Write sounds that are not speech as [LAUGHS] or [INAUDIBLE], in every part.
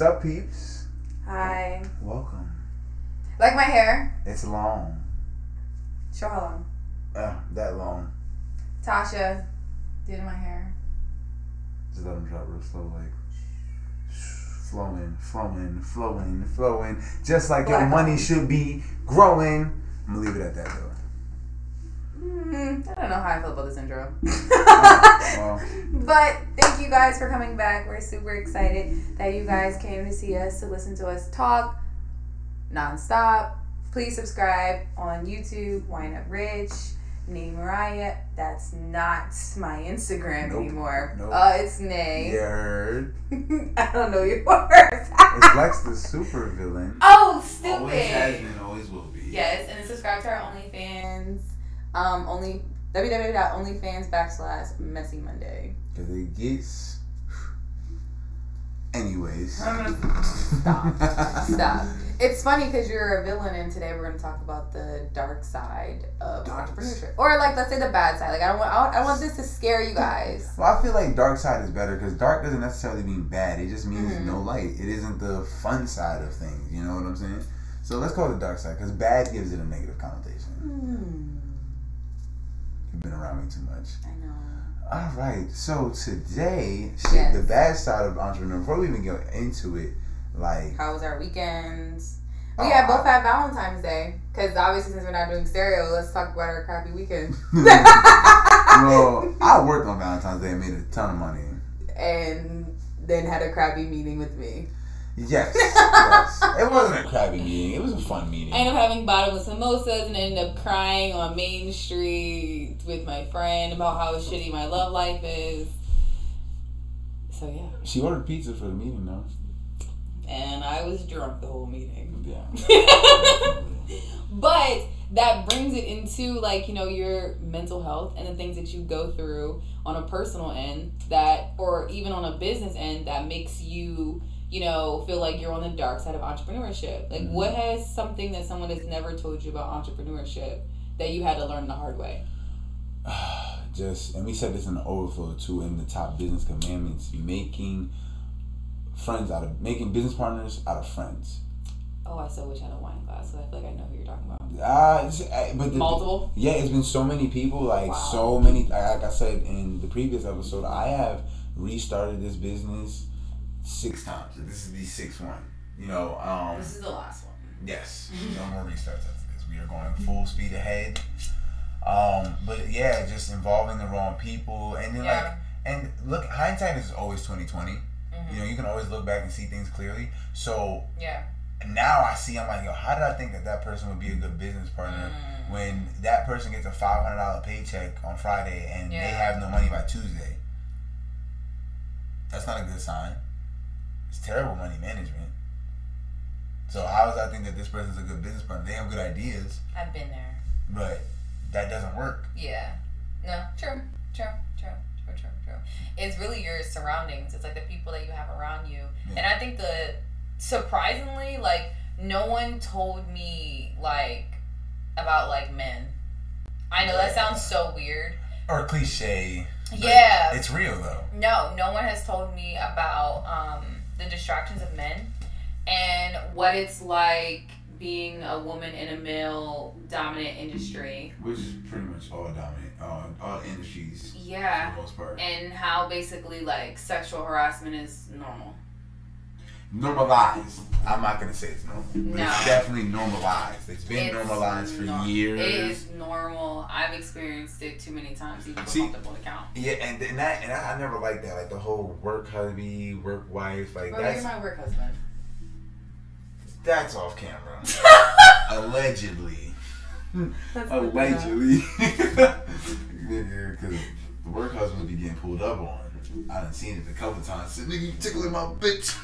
Sup, peeps? Hi. Welcome. Like my hair? It's long. Show how long. Uh, that long. Tasha did my hair. Just let them drop real slow, like flowing, flowing, flowing, flowing. Just like your money should be growing. I'm gonna leave it at that though. Mm, I don't know how I feel about this intro. [LAUGHS] well. but thank you guys for coming back. We're super excited that you guys came to see us, to listen to us talk nonstop. Please subscribe on YouTube, Wine Up Rich, Nay Mariah. That's not my Instagram Nope. anymore. Nope. Uh, it's Nay. You heard? [LAUGHS] I don't know yours. It's Lex the super villain. oh, stupid. Always has been, always will be. Yes, and subscribe to our OnlyFans. Um, only www.onlyfans backslash Messy Monday. Cause it gets. Anyways. Stop. [LAUGHS] Stop. It's funny because you're a villain, and today we're going to talk about the dark side of Dark. entrepreneurship, or like let's say the bad side. Like I don't want, I want, I want this to scare you guys. [LAUGHS] Well, I feel like dark side is better because dark doesn't necessarily mean bad. It just means Mhm. no light. It isn't the fun side of things. You know what I'm saying? So let's call it the dark side because bad gives it a negative connotation. Hmm. You've been around me too much. I know. All right. So today, shit, Yes. the bad side of entrepreneur. Before we even get into it, like How was our weekends? We Oh, had both I- had Valentine's Day because obviously since we're not doing stereo, let's talk about our crappy weekend. [LAUGHS] well, I worked on Valentine's Day and made a ton of money. and then had a crappy meeting with me. Yes, [LAUGHS] yes. It wasn't a crappy meeting. It was a fun meeting. I ended up having bottomless samosas and ended up crying on Main Street with my friend about how shitty my love life is. So yeah, She ordered pizza for the meeting, though. and I was drunk the whole meeting. Yeah. [LAUGHS] but that brings it into like you know your mental health and the things that you go through on a personal end that or even on a business end that makes you you know feel like you're on the dark side of entrepreneurship. Like Mhm. what has something that someone has never told you about entrepreneurship that you had to learn the hard way? [SIGHS] Just and we said this in the overflow too in the top business commandments making friends out of making business partners out of friends. Oh i saw which had a wine glass so i feel like i know who you're talking about. Uh, but the, multiple? Yeah it's been so many people like Wow. so many like i said in the previous episode i have restarted this business six times this is the sixth one you know um this is the last one Yes, no more restarts after this. We are going full speed ahead. Um, but yeah, just involving the wrong people, and then Yeah. like, and look, hindsight is always twenty twenty. Mhm. You know, you can always look back and see things clearly. So yeah now I see, I'm like, yo, how did I think that that person would be a good business partner Mm. when that person gets a five hundred dollar paycheck on Friday and they have no money by Tuesday? That's not a good sign. It's terrible money management. So how does I think that this person's a good business partner? They have good ideas, i've been there but that doesn't work. Yeah. No, true. True. True. True. True. True. It's really your surroundings. It's like the people that you have around you. Yeah. And I think the surprisingly, like, no one told me like about like men. I know that sounds so weird. Or cliche. Yeah. It's real though. No, no one has told me about um, the distractions of men and what it's like being a woman in a male dominant industry. Which is pretty much all dominant, all, all industries Yeah. for the most part. and how basically like sexual harassment is normal. Normalized. I'm not gonna say it's normal. But No. It's definitely normalized. It's been It's normalized for nor- years. It is normal. I've experienced it too many times, even for See- multiple to count. Yeah, and, and that and I, I never liked that. Like the whole work hubby, work wife, like Bro, that's you're my work husband. that's off camera. [LAUGHS] Allegedly. That's Allegedly. [LAUGHS] Because the work husband would be getting pulled up on. I done seen it a couple times. Said, nigga, you tickling my bitch.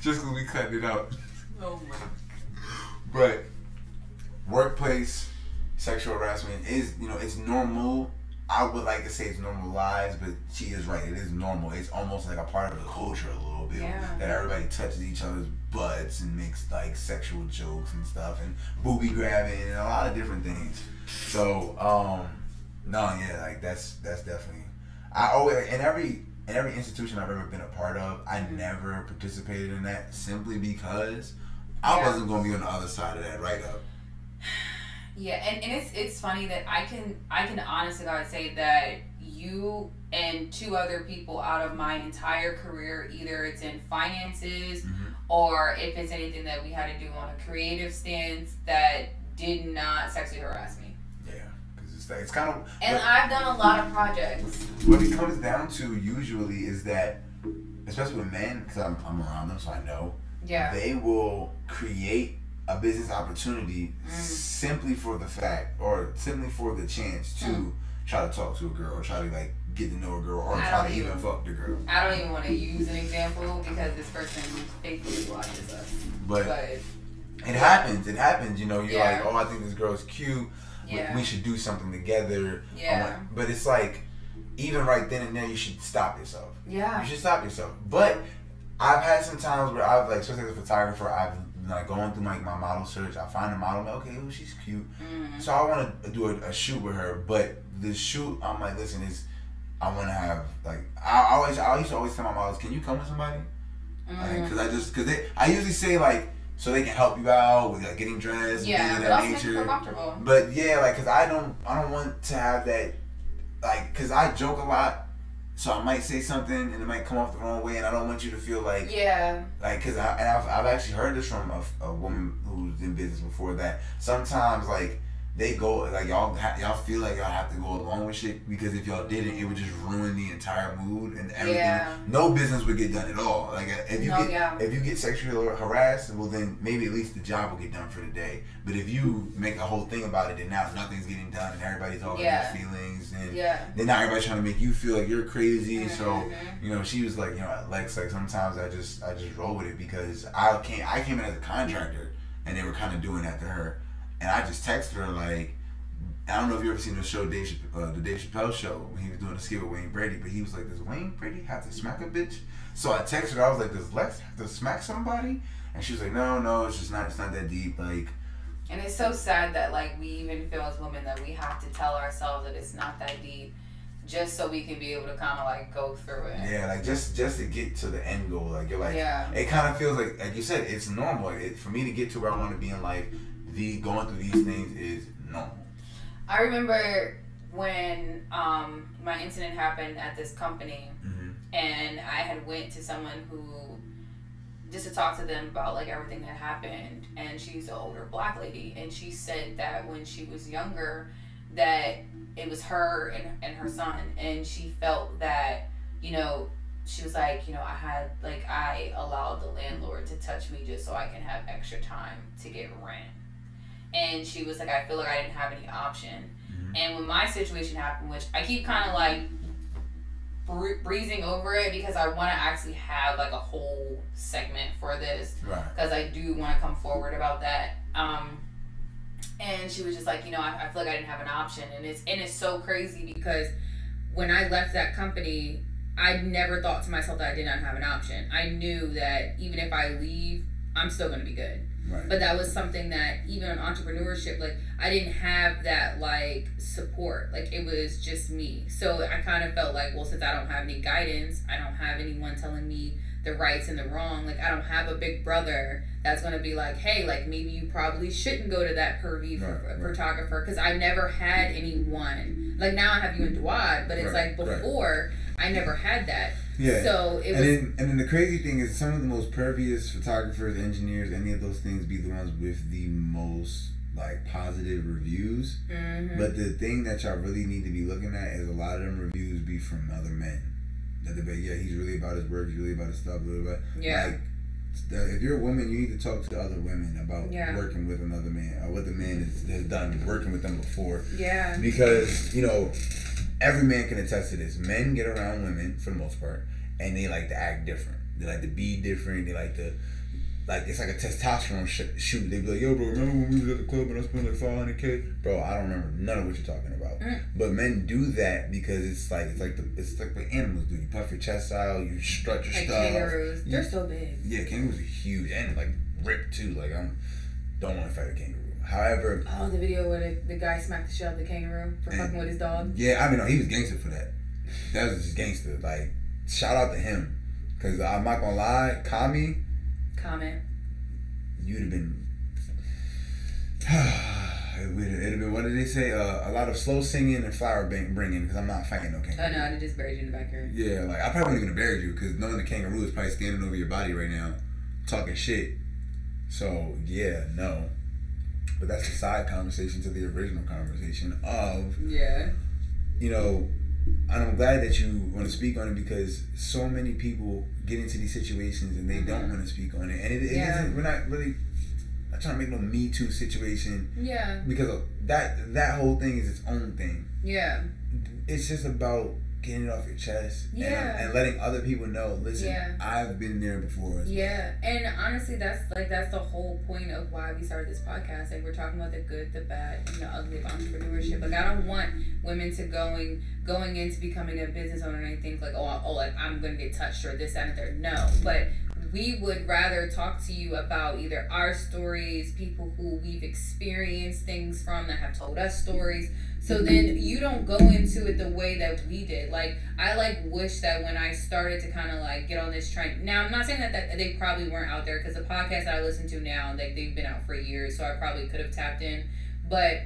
Just because we cutting it out. [LAUGHS] Oh my. But workplace sexual harassment is, you know, it's normal. I would like to say it's normalized, but she is right. It is normal. It's almost like a part of the culture a little bit. Yeah. That everybody touches each other's butts and makes like sexual jokes and stuff and booby grabbing and a lot of different things. So, um, no, yeah, like that's that's definitely. I always in every every institution I've ever been a part of, I never participated in that simply because I Yeah. wasn't gonna be on the other side of that write up. [SIGHS] Yeah, and, and it's it's funny that I can I can honestly God say that you and two other people out of my entire career, either it's in finances Mhm. or if it's anything that we had to do on a creative stance that did not sexually harass me. It's kind of And I've done a lot of projects. what it comes down to usually is that, especially with men, because I'm, I'm around them, so I know Yeah. they will create a business opportunity Mm. simply for the fact or simply for the chance to Mm. try to talk to a girl or try to like get to know a girl or I try to even even- fuck the girl. I don't even want to use an example because this person faithfully watches us. But But it happens. It happens. You know, you're Yeah. like, oh, I think this girl's cute. We- yeah, We should do something together. yeah, But it's like, even right then and there, you should stop yourself. yeah, You should stop yourself. But I've had some times where I've like, especially as a photographer, I've like going through like my model search. I find a model, I'm like, okay, well, she's cute. mm, So I want to do a, a shoot with her, but the shoot, I'm like, listen, is I want to have like I always I used to always tell my models, can you come with somebody? Because I just because they I usually say like so they can help you out with like getting dressed, yeah, and things of that make you feel nature. comfortable. But yeah, like, cause I don't, I don't want to have that, like, cause I joke a lot, so I might say something and it might come off the wrong way, and I don't want you to feel like, Yeah, like, cause I, and I've, I've actually heard this from a, a woman who's in business before that sometimes like they go like y'all ha- y'all feel like y'all have to go along with shit because if y'all didn't, it would just ruin the entire mood and everything. Yeah. No business would get done at all. Like if you No, get yeah. if you get sexually harassed, well then maybe at least the job will get done for the day. But if you make a whole thing about it, then now nothing's getting done and everybody's all in Yeah. their feelings and yeah. then now everybody's trying to make you feel like you're crazy. So Mhm. you know, she was like, you know, Lex, like sometimes I just I just roll with it because I came I came in as a contractor and they were kind of doing that to her, and I just texted her like. I don't know if you ever seen the show Dave uh, the Dave Chappelle show when he was doing a skit with Wayne Brady, but he was like, "Does Wayne Brady have to smack a bitch?" So I texted her. I was like, "Does Lex have to smack somebody?" And she was like, "No, no, it's just not. It's not that deep. Like, And it's so sad that like we even feel as women that we have to tell ourselves that it's not that deep, just so we can be able to kind of like go through it. yeah, like just just to get to the end goal. Like you're like, yeah. it kind of feels like like you said it's normal it, for me to get to where i want to be in life the going through these things is normal I remember when um, my incident happened at this company, mm-hmm. and I had went to someone who just to talk to them about like everything that happened and she's an older black lady and she said that when she was younger that it was her and, and her son and she felt that you know she was like you know i had like i allowed the landlord to touch me just so i can have extra time to get rent and she was like i feel like i didn't have any option Mhm. and when my situation happened which i keep kind of like breezing over it because I want to actually have like a whole segment for this right because I do want to come forward about that. Um, and she was just like, you know, I, I feel like I didn't have an option, and it's and it's so crazy because when I left that company, I never thought to myself that I did not have an option. I knew that even if I leave, I'm still gonna be good right. But that was something that even in entrepreneurship like i didn't have that like support. Like it was just me. So i kind of felt like well since i don't have any guidance i don't have anyone telling me the rights and the wrong like i don't have a big brother that's going to be like hey like maybe you probably shouldn't go to that pervy Right, ph- right. photographer because i never had anyone. Like now i have you and Dwad, but it's Right, like before i never had that yeah so it and was then, and then the crazy thing is some of the most pervious photographers engineers any of those things be the ones with the most like positive reviews Mhm. but the thing that y'all really need to be looking at is a lot of them reviews be from other men that they be yeah he's really about his work he's really about his stuff blah, blah, blah. yeah Like, if you're a woman, you need to talk to other women about Yeah. working with another man or what the man has, has done working with them before. yeah Because, you know, every man can attest to this. Men get around women for the most part and they like to act different. They like to be different. They like to, like, it's like a testosterone sh- shoot. They be like, yo, bro, remember when we was at the club and I spent like 500K? Bro, I don't remember none of what you're talking about. Mm. But men do that because it's like, it's like the, it's like what animals do. You puff your chest out, you strut your like stuff. kangaroos they're so big Yeah, kangaroos are huge and like ripped too. Like I'm don't want to fight a kangaroo. However, Oh, the video where the, the guy smacked the shit out of the kangaroo for And- fucking with his dog. yeah, I mean, no, he was gangster for that. That was just gangster. Like shout out to him. Cause I'm not gonna lie, Kami, Comment. you'd have been. [SIGHS] it would it'd have been what did they say? Uh, a lot of slow singing and flower bang- bringing. Because I'm not fighting no kangaroo. Oh no, I just buried you in the backyard. Yeah, like I probably wouldn't even have buried you because knowing the kangaroo is probably standing over your body right now, talking shit. So yeah, no. But that's a side conversation to the original conversation of Yeah. you know, and I'm glad that you want to speak on it because so many people get into these situations and they don't mm-hmm. want to speak on it, and it, it Yeah. not we're not really I'm trying to make no Me Too situation Yeah. because that that whole thing is its own thing. Yeah. It's just about getting it off your chest and- um, Yeah. and, letting other people know. Listen, Yeah. I've been there before. As Yeah, and honestly, that's like that's the whole point of why we started this podcast. Like we're talking about the good, the bad, you know, ugly of entrepreneurship. Like I don't want women to going going into becoming a business owner and I think like oh oh like I'm gonna get touched or this that and the third. No, but we would rather talk to you about either our stories, people who we've experienced things from that have told us stories. So then you don't go into it the way that we did. Like I like wish that when I started to kind of like get on this train. Now I'm not saying that, that they probably weren't out there because the podcast that I listen to now, like they've been out for years, so I probably could have tapped in. But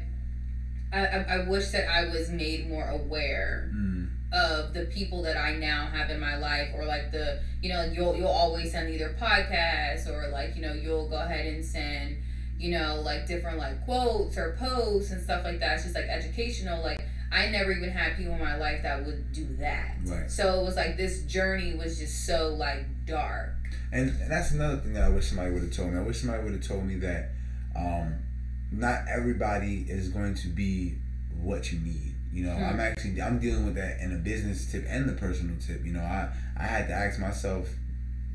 I, I, I wish that I was made more aware Mm. Of the people that I now have in my life, or like the you know you'll you'll always send either podcasts or like you know you'll go ahead and send you know like different like quotes or posts and stuff like that. It's just like educational. Like I never even had people in my life that would do that. Right. So it was like this journey was just so like dark. And, and that's another thing that I wish somebody would have told me. I wish somebody would have told me that um, not everybody is going to be what you need. You know, Hmm. I'm actually I'm dealing with that in a business tip and the personal tip. You know, I I had to ask myself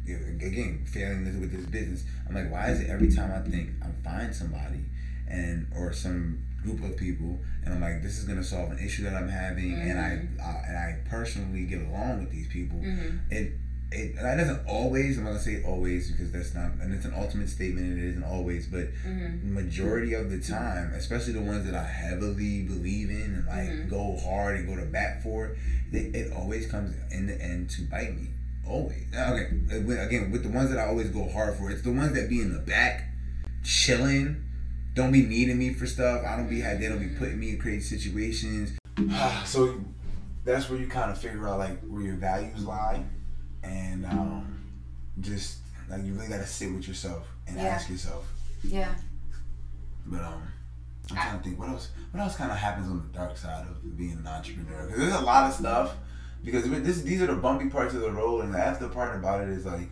again, failing this with this business. I'm like, why is it every time I think I'm find somebody and or some group of people, and I'm like, this is gonna solve an issue that I'm having, and I, I and I personally get along with these people Mm-hmm. it it and that doesn't always I'm not gonna say always because that's not and it's an ultimate statement and it isn't always but Mm-hmm. majority of the time especially the ones that I heavily believe in and like Mhm. go hard and go to bat for it, it always comes in the end to bite me always okay again with the ones that I always go hard for it's the ones that be in the back chilling don't be needing me for stuff I don't be they don't be putting me in crazy situations [SIGHS] so that's where you kind of figure out like where your values lie and um, just like you really gotta sit with yourself and Yeah. ask yourself. Yeah. But um, I'm trying to think what else. What else kind of happens on the dark side of being an entrepreneur? Because there's a lot of stuff. Because this, these are the bumpy parts of the road, and the after part about it is like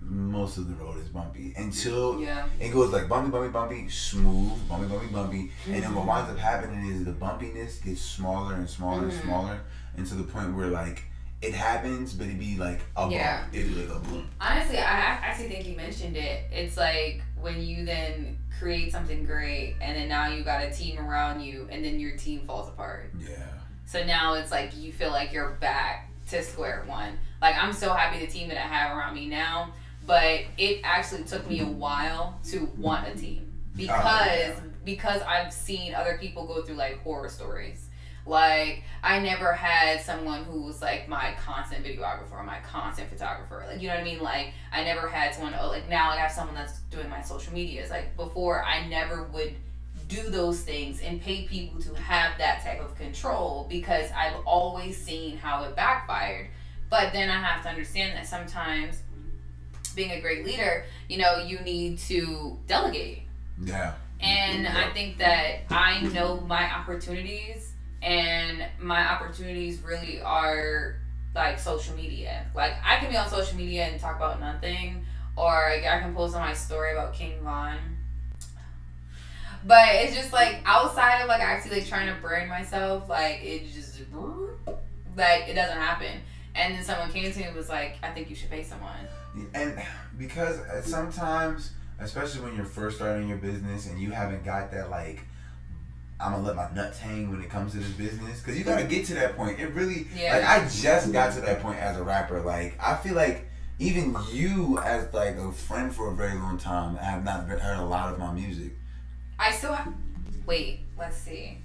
most of the road is bumpy until Yeah. it goes like bumpy, bumpy, bumpy, smooth, bumpy, bumpy, bumpy, and then Mm-hmm. what winds up happening is the bumpiness gets smaller and smaller and Mhm. smaller, and to the point where like it happens, but it be like a Yeah. bump, it be like a boom. Honestly, I I actually think you mentioned it. It's like when you then create something great, and then now you got a team around you, and then your team falls apart. Yeah. So now it's like you feel like you're back to square one. Like I'm so happy the team that I have around me now, but it actually took me a while to want a team oh, because yeah. because I've seen other people go through like horror stories. Like I never had someone who was like my constant videographer or my constant photographer. Like you know what I mean? Like I never had someone oh like now I have someone that's doing my social medias. Like before I never would do those things and pay people to have that type of control because I've always seen how it backfired. But then I have to understand that sometimes being a great leader, you know, you need to delegate. Yeah. And I think that I know my opportunities, and my opportunities really are like social media. Like I can be on social media and talk about nothing, or like, I can post on my story about King Von. But it's just like outside of like actually like trying to brand myself, like it just like it doesn't happen. And then someone came to me and was like, "I think you should pay someone." And because sometimes, especially when you're first starting your business and you haven't got that like, I'm gonna let my nuts hang when it comes to this business, because you gotta get to that point. It really, Yeah. like, I just got to that point as a rapper. Like, I feel like even you, as like a friend for a very long time, have not heard a lot of my music. I still have. Wait, let's see.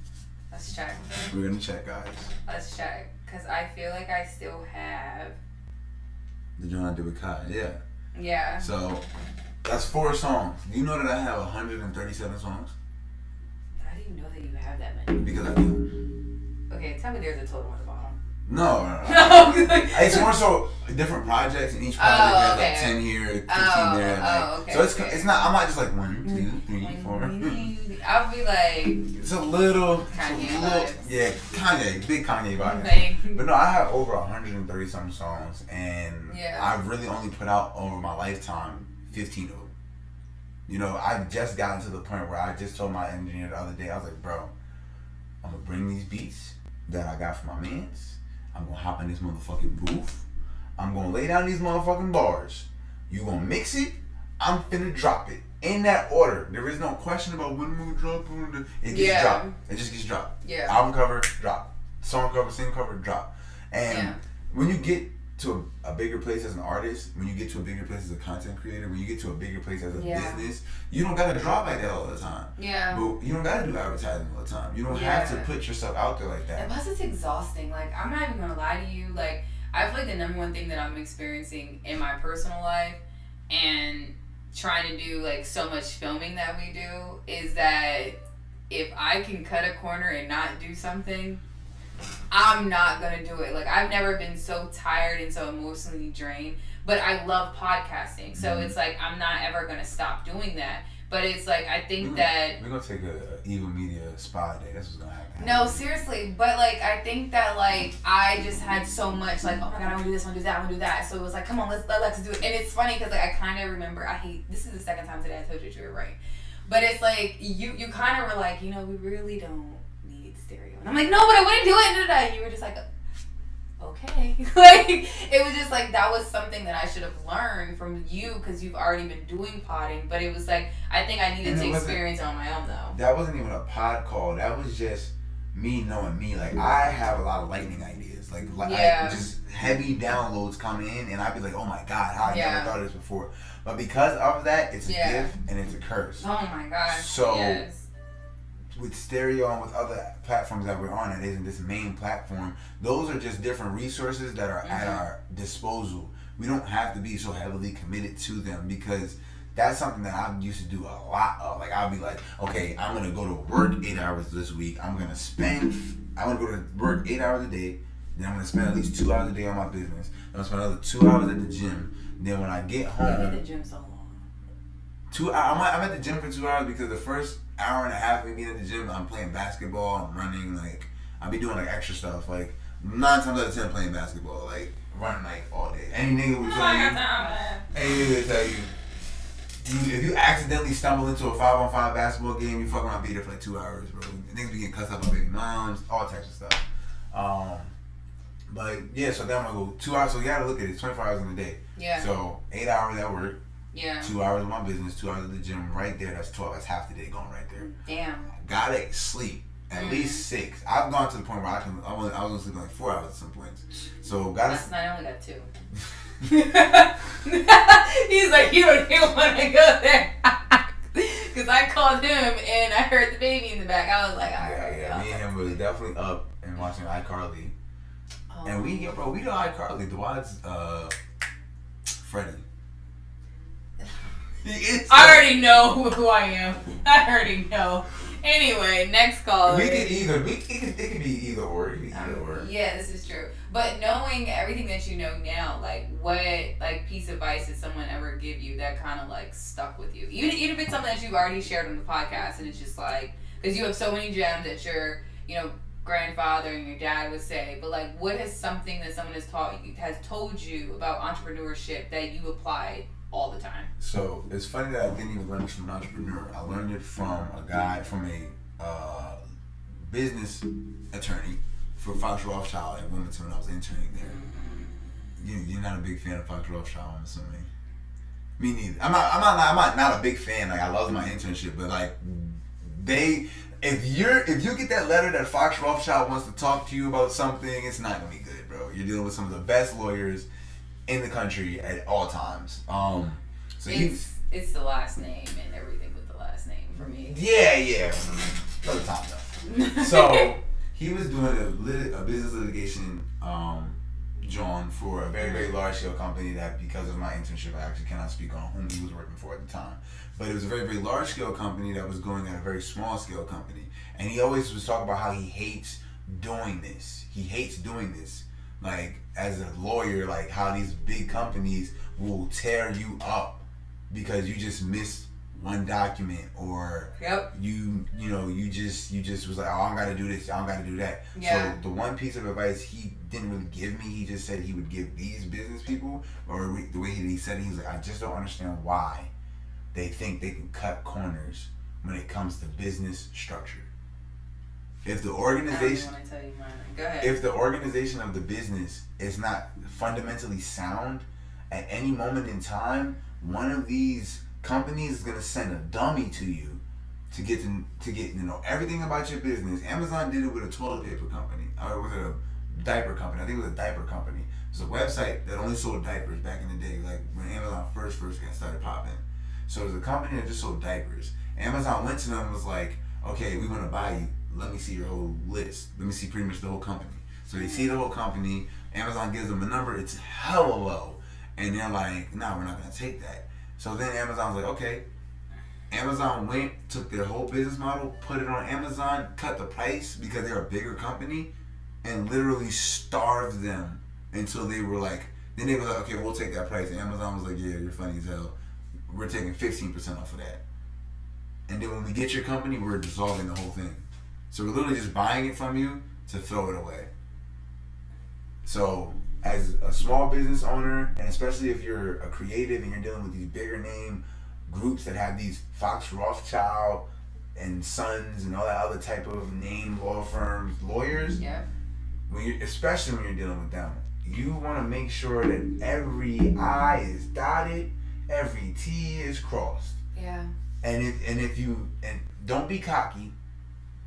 Let's check. We're gonna check, guys. Let's check. Because I feel like I still have. The joint I did with Kai. Yeah. Yeah. So that's four songs. Do you know that I have 137 songs? How do you know that you have that many? Because I do. Okay, tell me there's a total at the bottom. No, no, no. [LAUGHS] No. It's more so different projects, and each project Oh, has okay. like ten here, fifteen Oh, there. oh, okay, so it's okay. it's not. I'm not just like one, two, mm-hmm. three, four. [LAUGHS] I'll be like, It's a little, it's a little vibes. yeah, Kanye, big Kanye vibe. [LAUGHS] like, But no, I have over 130 some songs, and Yeah. I've really only put out over my lifetime 15 of them. You know, I've just gotten to the point where I just told my engineer the other day, I was like, bro, I'm gonna bring these beats that I got from my mans. I'm gonna hop in this motherfucking booth. I'm gonna lay down these motherfucking bars. You gonna mix it. I'm finna drop it in that order. There is no question about when I'm drop it. It gets Yeah. dropped. It just gets dropped. yeah. Album cover, drop. Song cover, single cover, drop. And Yeah. when you get to a, a bigger place as an artist, when you get to a bigger place as a content creator, when you get to a bigger place as a Yeah. business, you don't gotta draw like that all the time. Yeah. But you don't gotta do advertising all the time. You don't have to put yourself out there like And that. plus, it's exhausting. Like, I'm not even gonna lie to you. Like, I feel like the number one thing that I'm experiencing in my personal life and trying to do like so much filming that we do is that if I can cut a corner and not do something, I'm not gonna do it. Like, I've never been so tired and so emotionally drained. But I love podcasting, so Mhm. it's like I'm not ever gonna stop doing that. But it's like I think Mhm. that We're gonna take a, a Evil Media spa day. That's what's gonna happen. no, seriously, but like I think that like I just had so much like oh my god I want to do this, I want to do that, I want to do that. So it was like come on let's let, let's do it. And it's funny because like I kind of remember I hate this is the second time today I told you you were right, but it's like you you kind of were like you know we really don't and I'm like no but I wouldn't do it. And you were just like okay [LAUGHS] like it was just like that was something that I should have learned from you because you've already been doing potting, but it was like I think I needed And to experience it on my own though. That wasn't even a pod call. That was just me knowing me. Like I have a lot of lightning ideas. Like, like Yeah. I, just heavy downloads coming in, and I'd be like, oh my god, how I Yeah. never thought of this before. But because of that, it's a Yeah. gift and it's a curse. Oh my gosh. So- yes. With stereo and with other platforms that we're on it isn't this main platform those are just different resources that are at Mhm. our disposal we don't have to be so heavily committed to them because that's something that I used to do a lot of. Like I'll be like, okay, I'm gonna go to work eight hours this week. I'm gonna spend. I'm gonna go to work eight hours a day. Then I'm gonna spend at least two hours a day on my business. Then I'm gonna spend another two hours at the gym. Then when I get home, did the gym so long? two. I'm, I'm at the gym for two hours because the first hour and a half of being at the gym, I'm playing basketball, I'm running, like I'll be doing like extra stuff, like nine times out of ten playing basketball, like running like all day. Any nigga would tell you, any nigga would tell you, you if you accidentally stumble into a five on five basketball game, you fucking around be there for like two hours, bro. Niggas be getting cussed up by baby moms, all types of stuff. Um, but yeah, so then I'm gonna go two hours. So you gotta look at it, 24 hours in a day. Yeah. So eight hours at work, Yeah. two hours of my business, two hours at the gym. Right there, that's twelve. That's half the day gone right there. Damn. Gotta sleep at Mm. least six. I've gone to the point where I can. I was, I was gonna sleep like four hours at some points. So gotta. Last night I only got two. [LAUGHS] [LAUGHS] He's like, you don't even want to go there. [LAUGHS] Because I called him and I heard the baby in the back. I was like, all Yeah, right. yeah. Me and him was definitely up and watching iCarly, and we, yo, bro, we know iCarly. Wad's uh, Freddie. He is. I already know [LAUGHS] who I am. I already know. Anyway, next call. We could either. We it could, it could be either or. It could be either or. Um, yeah, this is true. But knowing everything that you know now, like what like piece of advice did someone ever give you that kind of like stuck with you? Even even if it's something that you've already shared on the podcast, and it's just like because you have so many gems that your you know grandfather and your dad would say. But like, what is something that someone has taught you has told you about entrepreneurship that you apply all the time? So it's funny that I didn't even learn this from an entrepreneur. I learned it from a guy from a uh, business attorney for Fox Rothschild at Wilmington when I was interning there. You, you're not a big fan of Fox Rothschild, I'm assuming. Me neither. I'm not. I'm not. I'm not, not a big fan. Like I love my internship, but like they, if you're, if you get that letter that Fox Rothschild wants to talk to you about something, it's not gonna be good, bro. You're dealing with some of the best lawyers in the country at all times. Um, so he, It's it's the last name and everything with the last name for me. yeah, yeah, another time though. So [LAUGHS] he was doing a, lit, a business litigation um, John for a very very large scale company that because of my internship I actually cannot speak on whom he was working for at the time, but it was a very very large scale company that was going at a very small scale company, and he always was talking about how he hates doing this. He hates doing this. Like as a lawyer, like how these big companies will tear you up because you just missed one document or Yep. you you know you just you just was like oh I gotta do this I don't gotta do that Yeah. so the one piece of advice he didn't really give me he just said he would give these business people or the way he said it he was like I just don't understand why they think they can cut corners when it comes to business structure if the organization tell you mine. Go ahead. if the organization of the business is not fundamentally sound at any moment in time one of these companies is going to send a dummy to you to get to, to get you know everything about your business. Amazon did it with a toilet paper company. Uh, or with a diaper company. I think it was a diaper company. It was a website that only sold diapers back in the day like when amazon first first got started popping. So it was a company that just sold diapers. Amazon went to them and was like okay we want to buy you let me see your whole list let me see pretty much the whole company so they see the whole company amazon gives them a number it's hella low and they're like nah we're not to take that so then amazon's like okay Amazon went, took their whole business model, put it on Amazon, cut the price because they're a bigger company, and literally starved them until they were like, then they were like, okay, we'll take that price. And Amazon was like, yeah, you're funny as hell. We're taking 15% off of that. And then when we get your company, we're dissolving the whole thing. So we're literally just buying it from you to throw it away. So as a small business owner, and especially if you're a creative and you're dealing with these bigger name groups that have these Fox Rothschild and Sons and all that other type of name law firms, lawyers, yeah. when you especially when you're dealing with them, you want to make sure that every I is dotted, every T is crossed. Yeah. And if and if you and don't be cocky,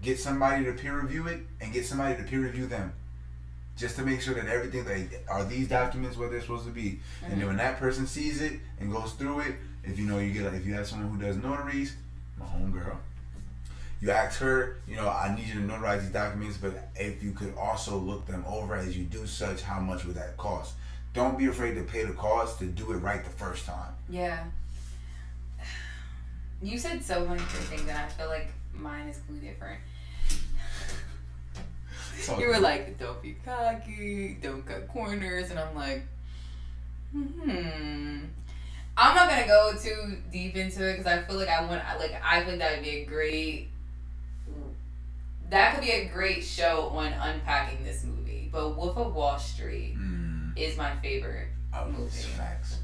get somebody to peer review it and get somebody to peer review them. Just to make sure that everything like are these documents what they're supposed to be. And then mm-hmm. when that person sees it and goes through it, if you know you get if you have someone who does notaries, my homegirl, you ask her, you know, I need you to notarize these documents, but if you could also look them over as you do such, how much would that cost? Don't be afraid to pay the cost to do it right the first time. Yeah. [SIGHS] You said so many things, and I feel like mine is completely different. You were like, don't be cocky, don't cut corners, and I'm like, hmm. I'm not gonna go too deep into it because I feel like I want, like, I think that would be a great. That could be a great show on unpacking this movie. But Wolf of Wall Street Mm, is my favorite oh, movie. facts.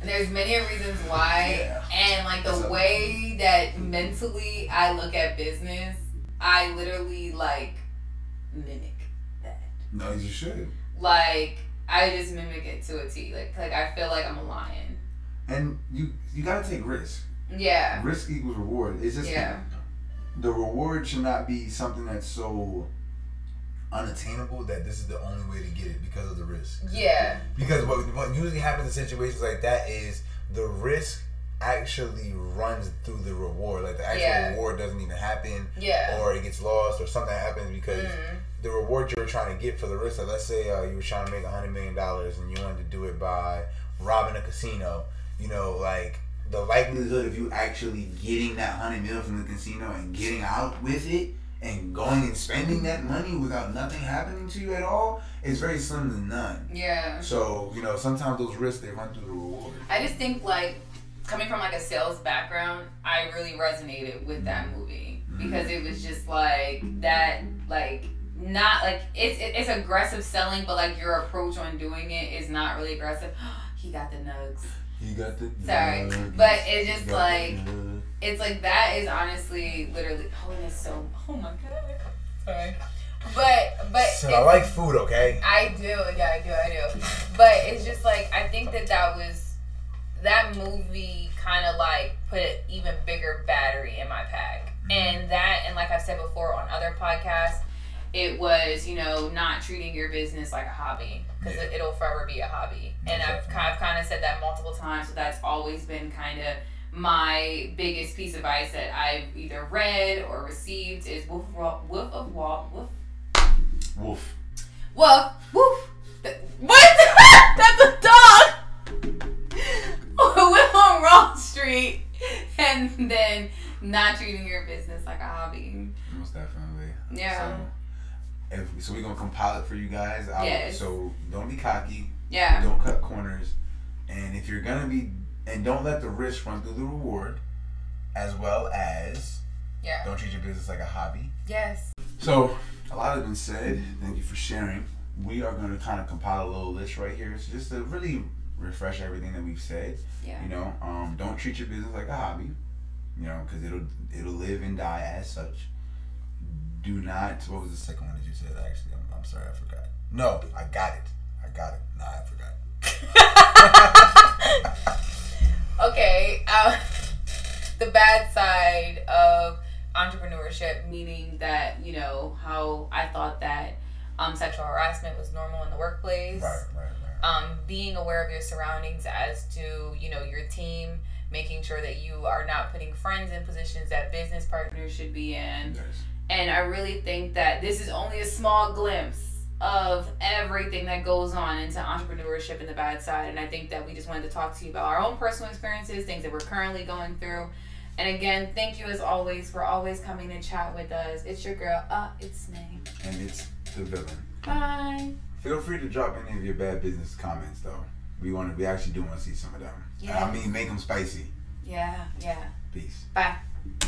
And there's many reasons why, Yeah. and like the So- way that mentally I look at business, I literally like mimic that. No, you should. Like I just mimic it to a T. Like like I feel like I'm a lion. And you you gotta take risk. Yeah. Risk equals reward. It's just Yeah. the reward should not be something that's so unattainable that this is the only way to get it because of the risk. Yeah. Because what, what usually happens in situations like that is the risk actually runs through the reward. Like the actual Yeah. reward doesn't even happen, Yeah. or it gets lost, or something happens because Mm. the reward you were trying to get for the risk. Like let's say uh, you were trying to make a hundred million dollars and you wanted to do it by robbing a casino. You know, like the likelihood of you actually getting that hundred mil from the casino and getting out with it and going and spending that money without nothing happening to you at all is very slim to none. Yeah. So you know, sometimes those risks they run through the reward. I just think like coming from like a sales background, I really resonated with that movie mm-hmm. because it was just like that like not like it's it's aggressive selling, but like your approach on doing it is not really aggressive. [GASPS] he got the nugs. He got the Sorry, nuggets. but it's just like-. It's like that is honestly literally oh it's so oh my god. Sorry. But but So I like food, okay? I do, yeah, I do, I do. But it's just like I think that that was that movie kind of like put an even bigger battery in my pack, mm-hmm. and that, and like I've said before on other podcasts, it was you know not treating your business like a hobby because Yeah. it, it'll forever be a hobby, and I've kind I've kind of said that multiple times. So that's always been kind of my biggest piece of advice that I've either read or received is Wolf of Wall, Wolf of Wall, Wolf Wolf. Woof, [LAUGHS] then not treating your business like a hobby. Most definitely. Yeah. So, if, so we're gonna compile it for you guys. I'll- Yes. So don't be cocky. Yeah. Don't cut corners. And if you're gonna be, and don't let the risk run through the reward, as well as Yeah. don't treat your business like a hobby. Yes. So a lot has been said. Thank you for sharing. We are going to kind of compile a little list right here, so just to really refresh everything that we've said. Yeah. You know, um, don't treat your business like a hobby. You know, because it'll it'll live and die as such. Do not. What was the second one that you said? Actually, I'm, I'm sorry, I forgot. No, I got it. I got it. Nah, I forgot. [LAUGHS] okay. Um, the bad side of entrepreneurship, meaning that you know how I thought that um, sexual harassment was normal in the workplace. right, right, right. um, being aware of your surroundings as to you know your team making sure that you are not putting friends in positions that business partners should be in. And i really think that this is only a small glimpse of everything that goes on into entrepreneurship and the bad side. And i think that we just wanted to talk to you about our own personal experiences things that we're currently going through. And again thank you as always for always coming to chat with us. It's your girl uh it's me. And it's the villain. bye. Feel free to drop any of your bad business comments though. We want to. We actually do want to see some of them. Yeah. I mean, make them spicy. yeah yeah Peace. bye